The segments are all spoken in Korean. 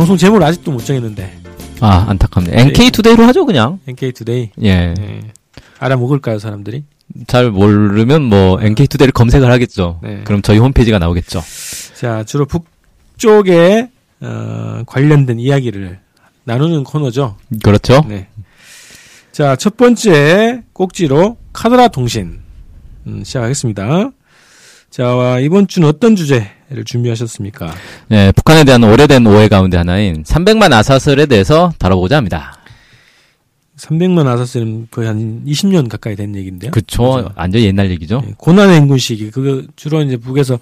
방송 제목을 아직도 못 정했는데. 아, 안타깝네. NK투데이로 하죠, 그냥. NK투데이. 예. 예. 알아먹을까요, 사람들이? 잘 모르면 뭐, NK투데이를 검색을 하겠죠. 네. 그럼 저희 홈페이지가 나오겠죠. 자, 주로 북쪽에, 어, 관련된 이야기를 나누는 코너죠. 그렇죠. 네. 자, 첫 번째 꼭지로 카드라 통신. 음, 시작하겠습니다. 자, 이번 주는 어떤 주제를 준비하셨습니까? 네, 북한에 대한 오래된 오해 가운데 하나인 300만 아사슬에 대해서 다뤄보고자 합니다. 300만 아사스는 거의 한 20년 가까이 된 얘기인데요. 그쵸. 그죠? 완전 옛날 얘기죠. 예, 고난의 행군 시기 그 주로 이제 북에서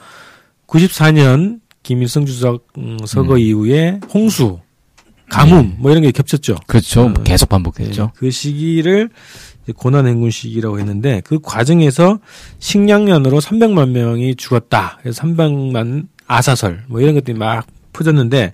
94년 김일성 주석 음, 서거 음. 이후에 홍수, 가뭄 네. 뭐 이런 게 겹쳤죠. 그렇죠. 어, 계속 예, 반복됐죠. 그 시기를 고난 행군 시기라고 했는데 그 과정에서 식량난으로 300만 명이 죽었다. 그래서 300만 아사설 뭐 이런 것들이 막 퍼졌는데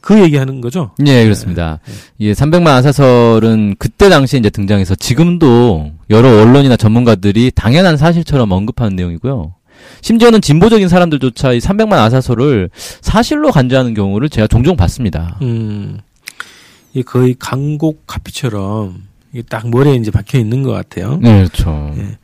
그 얘기하는 거죠. 예, 그렇습니다. 네. 이 300만 아사설은 그때 당시에 이제 등장해서 지금도 여러 언론이나 전문가들이 당연한 사실처럼 언급하는 내용이고요. 심지어는 진보적인 사람들조차 이 300만 아사설을 사실로 간주하는 경우를 제가 종종 봤습니다. 음, 이 거의 강곡 카피처럼 이게 딱 머리에 이제 박혀 있는 것 같아요. 네, 그렇죠. 예.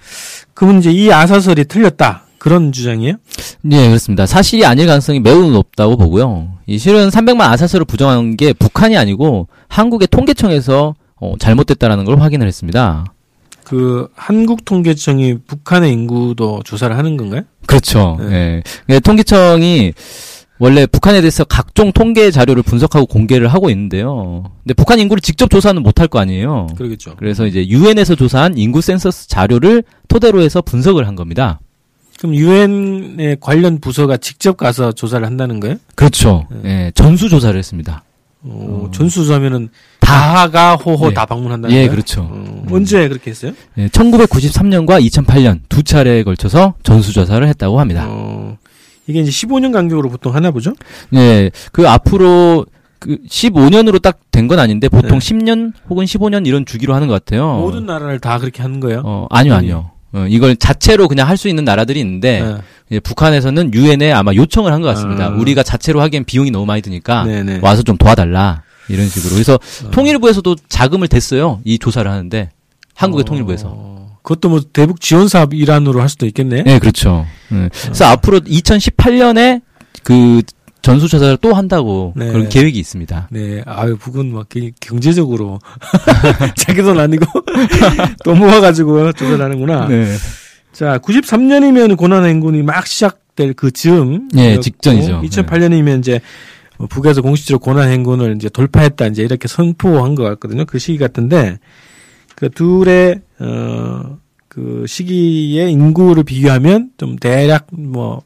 그러면 이제 이 아사설이 틀렸다. 그런 주장이에요? 네, 그렇습니다. 사실이 아닐 가능성이 매우 높다고 보고요. 이 실은 300만 아사설을 부정한 게 북한이 아니고 한국의 통계청에서 어, 잘못됐다라는 걸 확인을 했습니다. 그 한국 통계청이 북한의 인구도 조사를 하는 건가요? 그렇죠. 네. 예. 예, 통계청이 원래 북한에 대해서 각종 통계 자료를 분석하고 공개를 하고 있는데요. 근데 북한 인구를 직접 조사는 못할 거 아니에요. 그러겠죠. 그래서 이제 유엔에서 조사한 인구 센서스 자료를 토대로 해서 분석을 한 겁니다. 그럼 유엔의 관련 부서가 직접 가서 조사를 한다는 거예요? 그렇죠. 네. 예, 전수 조사를 했습니다. 어, 전수 조사면은 다. 다가 호호 예. 다 방문한다는 예, 거예요? 그렇죠. 어, 언제 그렇게 했어요? 예, 1993년과 2008년 두 차례에 걸쳐서 전수 조사를 했다고 합니다. 어, 이게 이제 15년 간격으로 보통 하나 보죠? 예, 그 앞으로 그 15년으로 딱 된 건 아닌데 보통 네. 10년 혹은 15년 이런 주기로 하는 것 같아요. 모든 나라를 다 그렇게 하는 거예요? 어, 아니요, 아니요. 어, 이걸 자체로 그냥 할 수 있는 나라들이 있는데 네. 예, 북한에서는 유엔에 아마 요청을 한 것 같습니다. 아. 우리가 자체로 하기엔 비용이 너무 많이 드니까 네네. 와서 좀 도와달라 이런 식으로. 그래서 어. 통일부에서도 자금을 댔어요. 이 조사를 하는데 한국의 어, 통일부에서. 그것도 뭐 대북 지원 사업 일환으로 할 수도 있겠네. 네, 그렇죠. 예. 어. 그래서 앞으로 2018년에 그 전수 조사를 또 한다고 네. 그런 계획이 있습니다. 네, 아유 북은 막 게- 경제적으로 자기 돈 아니고 또 모아가지고 조사를 하는구나. 네. 자, 93년이면 고난 행군이 막 시작될 그 즈음. 예, 직전이죠. 2008년이면 이제 뭐 북에서 공식적으로 고난 행군을 이제 돌파했다 이제 이렇게 선포한 것 같거든요. 그 시기 같은데 그 둘의 어 그 시기의 인구를 비교하면 좀 대략 뭐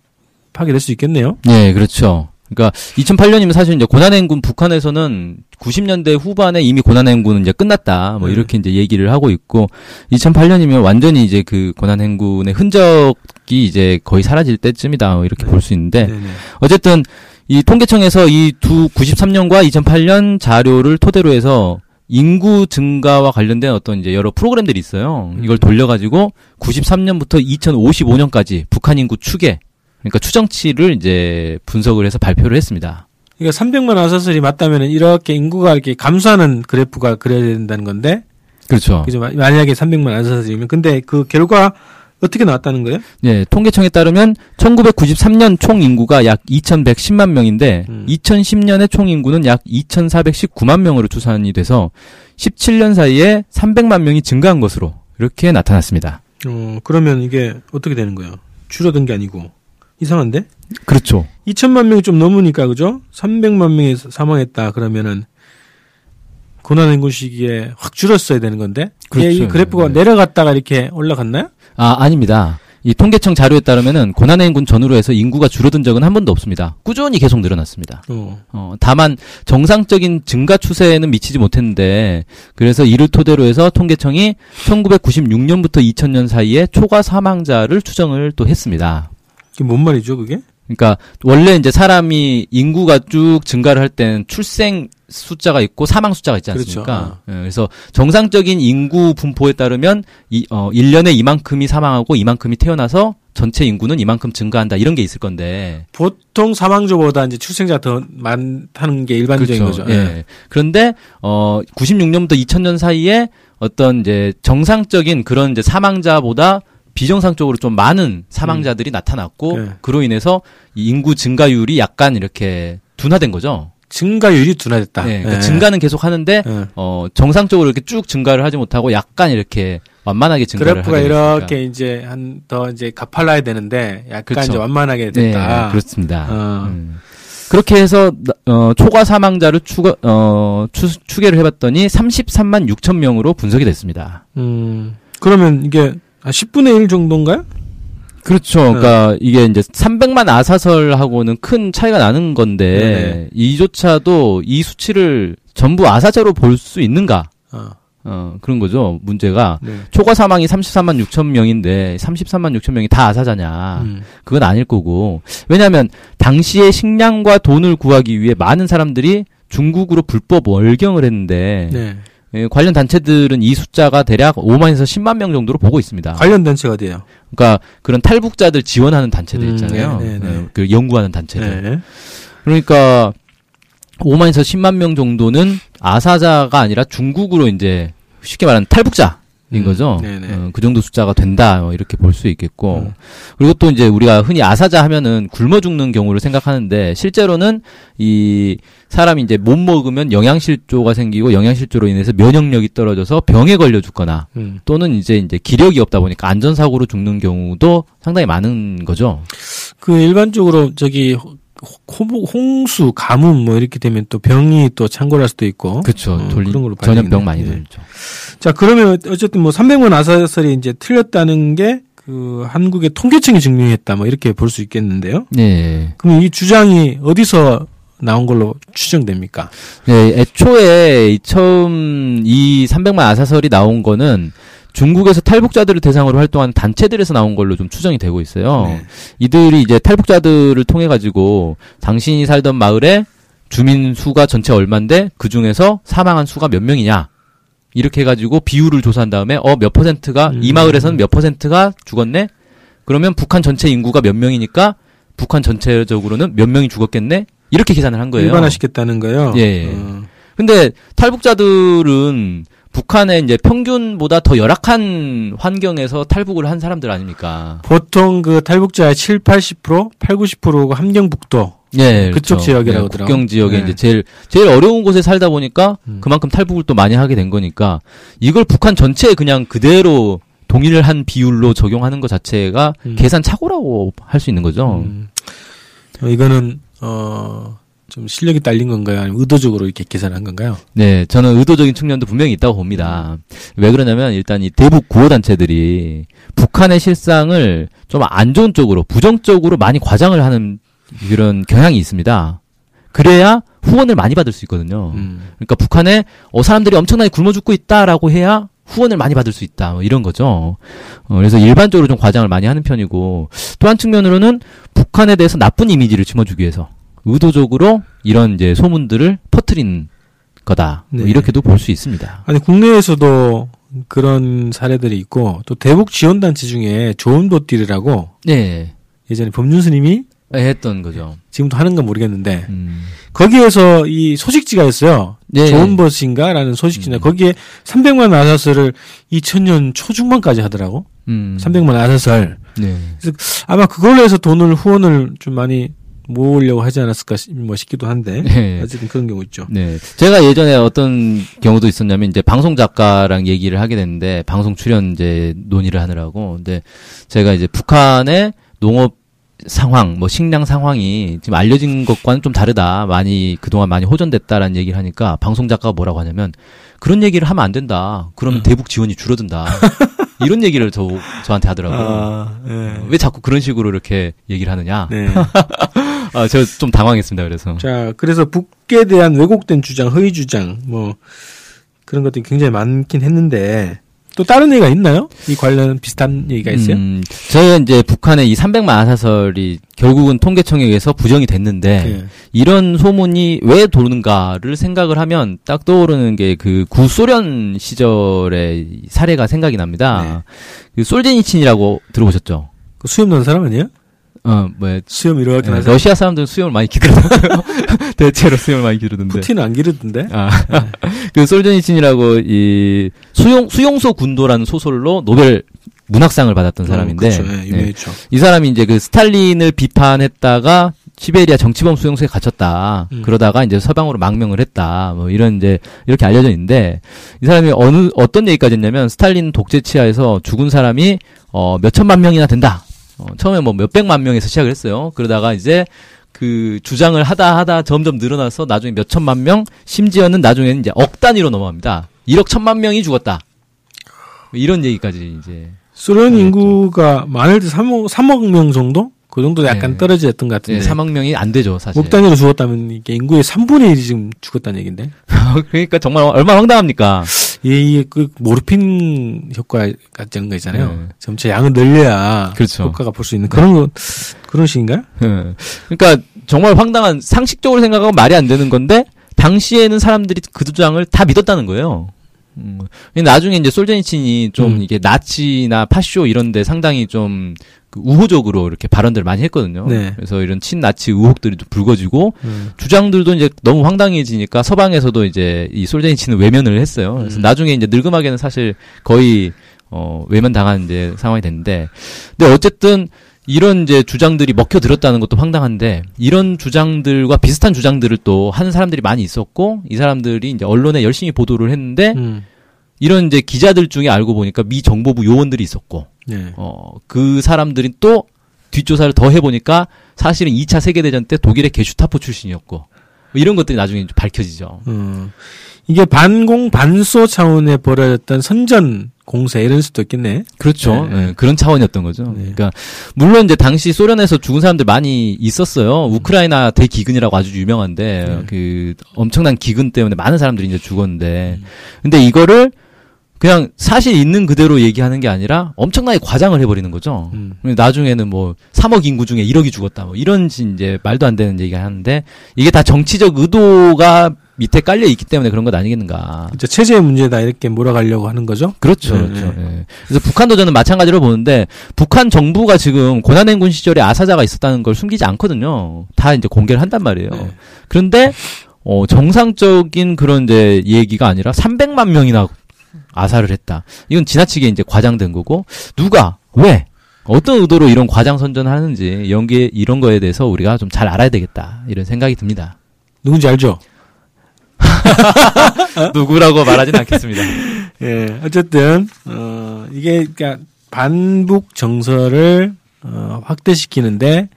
파괴될 수 있겠네요. 네, 그렇죠. 그러니까 2008년이면 사실 이제 고난행군 북한에서는 90년대 후반에 이미 고난행군은 이제 끝났다. 뭐 네. 이렇게 이제 얘기를 하고 있고 2008년이면 완전히 이제 그 고난행군의 흔적이 이제 거의 사라질 때쯤이다. 뭐 이렇게 네. 볼수 있는데 네네. 어쨌든 이 통계청에서 이 두 93년과 2008년 자료를 토대로 해서 인구 증가와 관련된 어떤 이제 여러 프로그램들이 있어요. 이걸 음. 돌려가지고 93년부터 2055년까지 북한 인구 추계, 그러니까 추정치를 이제 분석을 해서 발표를 했습니다. 그러니까 300만 아사설이 맞다면 이렇게 인구가 이렇게 감소하는 그래프가 그려야 된다는 건데, 그렇죠. 그죠? 마- 만약에 300만 아사설이면, 근데 그 결과 어떻게 나왔다는 거예요? 예, 통계청에 따르면 1993년 총 인구가 약 2,110만 명인데 음. 2010년의 총 인구는 약 2,419만 명으로 추산이 돼서 17년 사이에 300만 명이 증가한 것으로 이렇게 나타났습니다. 어, 그러면 이게 어떻게 되는 거예요? 줄어든 게 아니고. 이상한데? 그렇죠. 2천만 명이 좀 넘으니까, 그죠? 300만 명이 사망했다, 그러면은, 고난행군 시기에 확 줄었어야 되는 건데? 그렇죠. 이 그래프가 네. 내려갔다가 이렇게 올라갔나요? 아, 아닙니다. 이 통계청 자료에 따르면은 고난의 인군 전후로 해서 인구가 줄어든 적은 한 번도 없습니다. 꾸준히 계속 늘어났습니다. 어. 어, 다만 정상적인 증가 추세에는 미치지 못했는데 그래서 이를 토대로 해서 통계청이 1996년부터 2000년 사이에 초과 사망자를 추정을 또 했습니다. 이게 뭔 말이죠, 그게? 그러니까 원래 이제 사람이 인구가 쭉 증가를 할 때는 출생 숫자가 있고 사망 숫자가 있지 그렇죠. 않습니까? 예, 그래서 정상적인 인구 분포에 따르면 이, 어, 1년에 이만큼이 사망하고 이만큼이 태어나서 전체 인구는 이만큼 증가한다 이런 게 있을 건데 보통 사망자보다 이제 출생자 더 많다는 게 일반적인 그렇죠. 거죠. 예. 그런데 어 96년부터 2000년 사이에 어떤 이제 정상적인 그런 이제 사망자보다 비정상적으로 좀 많은 사망자들이 나타났고 예. 그로 인해서 이 인구 증가율이 약간 이렇게 둔화된 거죠. 증가율이 둔화됐다. 네, 그러니까 예. 증가는 계속 하는데 예. 어 정상적으로 이렇게 쭉 증가를 하지 못하고 약간 이렇게 완만하게 증가를 그래프가 하게 됐으니까. 이렇게 이제 한 더 이제 가팔라야 되는데 약간 그렇죠. 이제 완만하게 네, 됐다. 그렇습니다. 어. 음. 그렇게 해서 어, 초과 사망자를 추가 어, 추, 추계를 해봤더니 33만 6천 명으로 분석이 됐습니다. 음. 그러면 이게 한 10분의 1 정도인가요? 그렇죠. 네. 그러니까 이게 이제 300만 아사설하고는 큰 차이가 나는 건데 네네. 이조차도 이 수치를 전부 아사자로 볼 수 있는가? 어. 어, 그런 거죠. 문제가 네. 초과 사망이 33만 6천 명인데 33만 6천 명이 다 아사자냐? 음. 그건 아닐 거고. 왜냐하면 당시에 식량과 돈을 구하기 위해 많은 사람들이 중국으로 불법 월경을 했는데 네. 예, 관련 단체들은 이 숫자가 대략 5만에서 10만 명 정도로 보고 있습니다. 관련 단체가 어디예요? 그러니까 그런 탈북자들 지원하는 단체들 음, 있잖아요. 네, 네, 네. 예, 그 연구하는 단체들. 네. 그러니까 5만에서 10만 명 정도는 아사자가 아니라 중국으로 이제 쉽게 말하는 탈북자 인 음, 거죠. 어, 그 정도 숫자가 된다 뭐 이렇게 볼 수 있겠고 음. 그리고 또 이제 우리가 흔히 아사자 하면은 굶어 죽는 경우를 생각하는데 실제로는 이 사람이 이제 못 먹으면 영양실조가 생기고 영양실조로 인해서 면역력이 떨어져서 병에 걸려 죽거나 음. 또는 이제 이제 기력이 없다 보니까 안전사고로 죽는 경우도 상당히 많은 거죠. 그 일반적으로 저기 홍수, 가뭄 뭐 이렇게 되면 또 병이 또 창궐할 수도 있고. 그렇죠. 어, 돌리, 그런 걸로 전염병. 많이 예. 들죠. 자, 그러면 어쨌든 뭐 300만 아사설이 이제 틀렸다는 게 그 한국의 통계청이 증명했다 뭐 이렇게 볼 수 있겠는데요. 네. 그럼 이 주장이 어디서 나온 걸로 추정됩니까? 네, 애초에 이 처음 이 300만 아사설이 나온 거는 중국에서 탈북자들을 대상으로 활동하는 단체들에서 나온 걸로 좀 추정이 되고 있어요. 네. 이들이 이제 탈북자들을 통해 가지고 당신이 살던 마을에 주민 수가 전체 얼마인데 그 중에서 사망한 수가 몇 명이냐 이렇게 해가지고 비율을 조사한 다음에 어 몇 퍼센트가 이 음. 마을에서는 몇 퍼센트가 죽었네 그러면 북한 전체 인구가 몇 명이니까 북한 전체적으로는 몇 명이 죽었겠네 이렇게 계산을 한 거예요. 일반화시켰다는 거예요. 예, 예. 어. 근데 탈북자들은 북한의 이제 평균보다 더 열악한 환경에서 탈북을 한 사람들 아닙니까? 보통 그 탈북자의 7, 80%, 8, 90%가 함경북도. 예, 그쪽 지역이라고 하더라고요. 국경 지역에 네. 이제 제일 제일 어려운 곳에 살다 보니까 음. 그만큼 탈북을 또 많이 하게 된 거니까 이걸 북한 전체에 그냥 그대로 동일한 비율로 적용하는 것 자체가 음. 계산 착오라고 할 수 있는 거죠. 음. 어, 이거는 어, 좀 실력이 딸린 건가요? 아니면 의도적으로 이렇게 계산한 건가요? 네, 저는 의도적인 측면도 분명히 있다고 봅니다. 왜 그러냐면 일단 이 대북 구호 단체들이 북한의 실상을 좀 안 좋은 쪽으로 부정적으로 많이 과장을 하는 그런 경향이 있습니다. 그래야 후원을 많이 받을 수 있거든요. 음. 그러니까 북한에 어 사람들이 엄청나게 굶어 죽고 있다라고 해야 후원을 많이 받을 수 있다 뭐 이런 거죠. 어, 그래서 일반적으로 좀 과장을 많이 하는 편이고 또 한 측면으로는 북한에 대해서 나쁜 이미지를 심어주기 위해서 의도적으로 이런 이제 소문들을 퍼뜨린 거다. 뭐 네. 이렇게도 볼 수 있습니다. 아니 국내에서도 그런 사례들이 있고 또 대북 지원 단체 중에 좋은 보띠르라고 네, 예전에 법륜스님이 했던 거죠. 지금도 하는가 모르겠는데 음. 거기에서 이 소식지가 있어요. 네. 좋은 버스인가라는 소식지인데 음. 거기에 300만 아사설을 2000년 초중반까지 하더라고. 음. 300만 아사설. 네. 아마 그걸로 해서 돈을 후원을 좀 많이 모으려고 하지 않았을까 싶- 뭐 싶기도 한데 네. 어쨌든 그런 경우 있죠. 네. 제가 예전에 어떤 경우도 있었냐면 이제 방송 작가랑 얘기를 하게 됐는데 방송 출연 이제 논의를 하느라고 근데 제가 이제 북한의 농업 상황, 뭐 식량 상황이 지금 알려진 것과는 좀 다르다. 많이 그동안 많이 호전됐다라는 얘기를 하니까 방송 작가가 뭐라고 하냐면 그런 얘기를 하면 안 된다. 그러면 음. 대북 지원이 줄어든다. 이런 얘기를 저 저한테 하더라고요. 아, 예. 왜 자꾸 그런 식으로 이렇게 얘기를 하느냐? 네. 아, 저좀 당황했습니다. 그래서. 자, 그래서 북에 대한 왜곡된 주장, 허위 주장, 뭐, 그런 것들이 굉장히 많긴 했는데, 또 다른 얘기가 있나요? 이 관련 비슷한 얘기가 있어요? 음, 저희가 이제 북한의 이 300만 아사설이 결국은 통계청에 의해서 부정이 됐는데 예. 이런 소문이 왜 도는가를 생각을 하면 딱 떠오르는 게 그 구소련 시절의 사례가 생각이 납니다. 그 솔제니친이라고 들어보셨죠? 그 수염 넣은 사람 아니에요? 어, 뭐 수염 이렇게 네, 난 사람. 러시아 사람들은 수염을 많이 기르더라고요. 대체로 수염을 많이 기르던데. 푸틴은 안 기르던데? 아, 그 솔제니친이라고 이 수용 수용소 군도라는 소설로 노벨 문학상을 받았던 사람인데 어, 그렇죠. 예, 네. 유명했죠. 이 사람이 이제 그 스탈린을 비판했다가 시베리아 정치범 수용소에 갇혔다. 음. 그러다가 이제 서방으로 망명을 했다. 뭐 이런 이제 이렇게 알려져 있는데 이 사람이 어느 어떤 얘기까지 했냐면 스탈린 독재 치하에서 죽은 사람이 어 몇 천만 명이나 된다. 어, 처음에 뭐 몇백만 명에서 시작을 했어요. 그러다가 이제 그 주장을 하다 하다 점점 늘어나서 나중에 몇천만 명, 심지어는 나중에는 이제 억 단위로 넘어갑니다. 1억 천만 명이 죽었다. 이런 얘기까지 이제 소련 알겠죠. 인구가 많을 때 3억, 3억 명 정도? 그 정도 약간 네. 떨어졌던 것 네, 같은데. 3억 명이 안 되죠, 사실. 억 단위로 죽었다면 이게 인구의 3분의 1이 지금 죽었다는 얘긴데. 그러니까 정말 얼마나 황당합니까? 이, 그, 모르핀 효과 같은 거 있잖아요. 네. 점차 양을 늘려야. 그렇죠. 효과가 볼 수 있는 그런 거, 그런 식인가요? 예. 그러니까 정말 황당한 상식적으로 생각하면 말이 안 되는 건데 당시에는 사람들이 그 주장을 다 믿었다는 거예요. 음. 근데 나중에 이제 솔제니친이 좀 음. 이게 나치나 파쇼 이런데 상당히 좀그 우호적으로 이렇게 발언들을 많이 했거든요. 네. 그래서 이런 친나치 의혹들이 좀 불거지고 음. 주장들도 이제 너무 황당해지니까 서방에서도 이제 이 솔제니치는 외면을 했어요. 그래서 음. 나중에 이제 늙음하게는 사실 거의 어 외면 당한 이제 상황이 됐는데, 근데 어쨌든 이런 이제 주장들이 먹혀 들었다는 것도 황당한데 이런 주장들과 비슷한 주장들을 또 하는 사람들이 많이 있었고 이 사람들이 이제 언론에 열심히 보도를 했는데 음. 이런 이제 기자들 중에 알고 보니까 미 정보부 요원들이 있었고 네. 어, 그 사람들이 또 뒷조사를 더 해보니까 사실은 2차 세계대전 때 독일의 게슈타포 출신이었고 뭐 이런 것들이 나중에 밝혀지죠. 음. 이게 반공 반소 차원에 벌어졌던 선전 공세 이럴 수도 있겠네. 그렇죠. 네. 예, 그런 차원이었던 거죠. 네. 그러니까 물론 이제 당시 소련에서 죽은 사람들 많이 있었어요. 우크라이나 대기근이라고 아주 유명한데 네. 그 엄청난 기근 때문에 많은 사람들이 이제 죽었는데 음. 근데 이거를 그냥 사실 있는 그대로 얘기하는 게 아니라 엄청나게 과장을 해버리는 거죠. 음. 나중에는 뭐 3억 인구 중에 1억이 죽었다 뭐 이런 지- 이제 말도 안 되는 얘기가 하는데 이게 다 정치적 의도가 밑에 깔려 있기 때문에 그런 것 아니겠는가. 진짜 체제의 문제다 이렇게 몰아가려고 하는 거죠. 그렇죠, 네, 그렇죠. 네. 예. 그래서 북한도 저는 마찬가지로 보는데 북한 정부가 지금 고난행군 시절에 아사자가 있었다는 걸 숨기지 않거든요. 다 이제 공개를 한단 말이에요. 네. 그런데 어 정상적인 그런 이제 얘기가 아니라 300만 명이나 아사를 했다. 이건 지나치게 이제 과장된 거고 누가 왜 어떤 의도로 이런 과장 선전을 하는지 연계 이런 거에 대해서 우리가 좀 잘 알아야 되겠다 이런 생각이 듭니다. 누군지 알죠? 누구라고 말하진 않겠습니다. 예. 어쨌든 어 이게 그러니까 반북 정서를 어 확대시키는데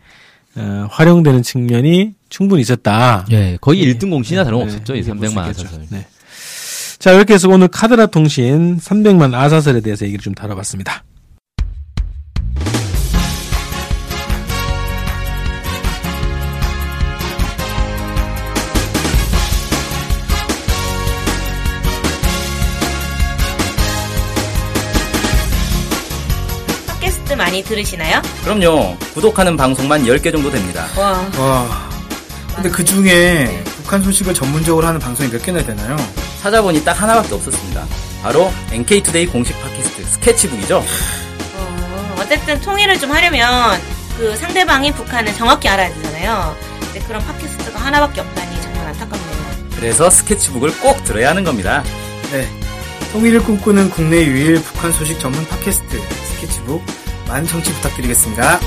어 활용되는 측면이 충분히 있었다. 예, 거의 예. 1등 공신이나 다름없었죠. 네, 이 이렇게 볼수 300만 있겠죠. 아사설. 네. 자, 이렇게 해서 오늘 카드라 통신 300만 아사설에 대해서 얘기를 좀 다뤄봤습니다. 팟캐스트 많이 들으시나요? 그럼요. 구독하는 방송만 10개 정도 됩니다. 와, 와. 근데 그 중에 북한 소식을 전문적으로 하는 방송이 몇 개나 되나요? 찾아보니 딱 하나밖에 없었습니다. 바로 NK투데이 공식 팟캐스트 스케치북이죠. 어, 어쨌든 통일을 좀 하려면 그 상대방이 북한을 정확히 알아야 되잖아요. 근데 그런 팟캐스트가 하나밖에 없다니 정말 안타깝네요. 그래서 스케치북을 꼭 들어야 하는 겁니다. 네. 통일을 꿈꾸는 국내 유일 북한 소식 전문 팟캐스트 스케치북 많은 청취 부탁드리겠습니다.